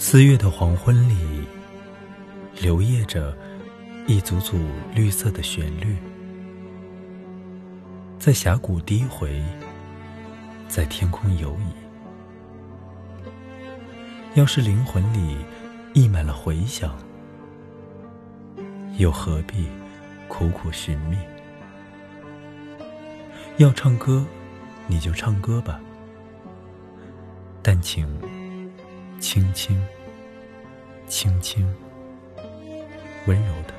四月的黄昏里，流曳着一组组绿色的旋律，在峡谷低回，在天空游移。要是灵魂里溢满了回响，又何必苦苦寻觅？要唱歌，你就唱歌吧，但请。轻轻，轻轻，温柔的。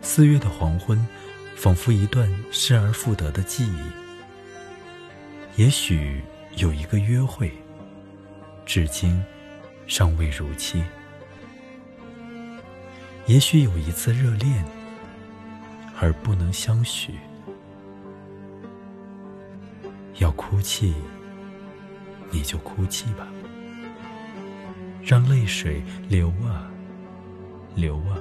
四月的黄昏，仿佛一段失而复得的记忆。也许有一个约会，至今尚未如期；也许有一次热恋，而不能相许。要哭泣。你就哭泣吧，让泪水流啊，流啊。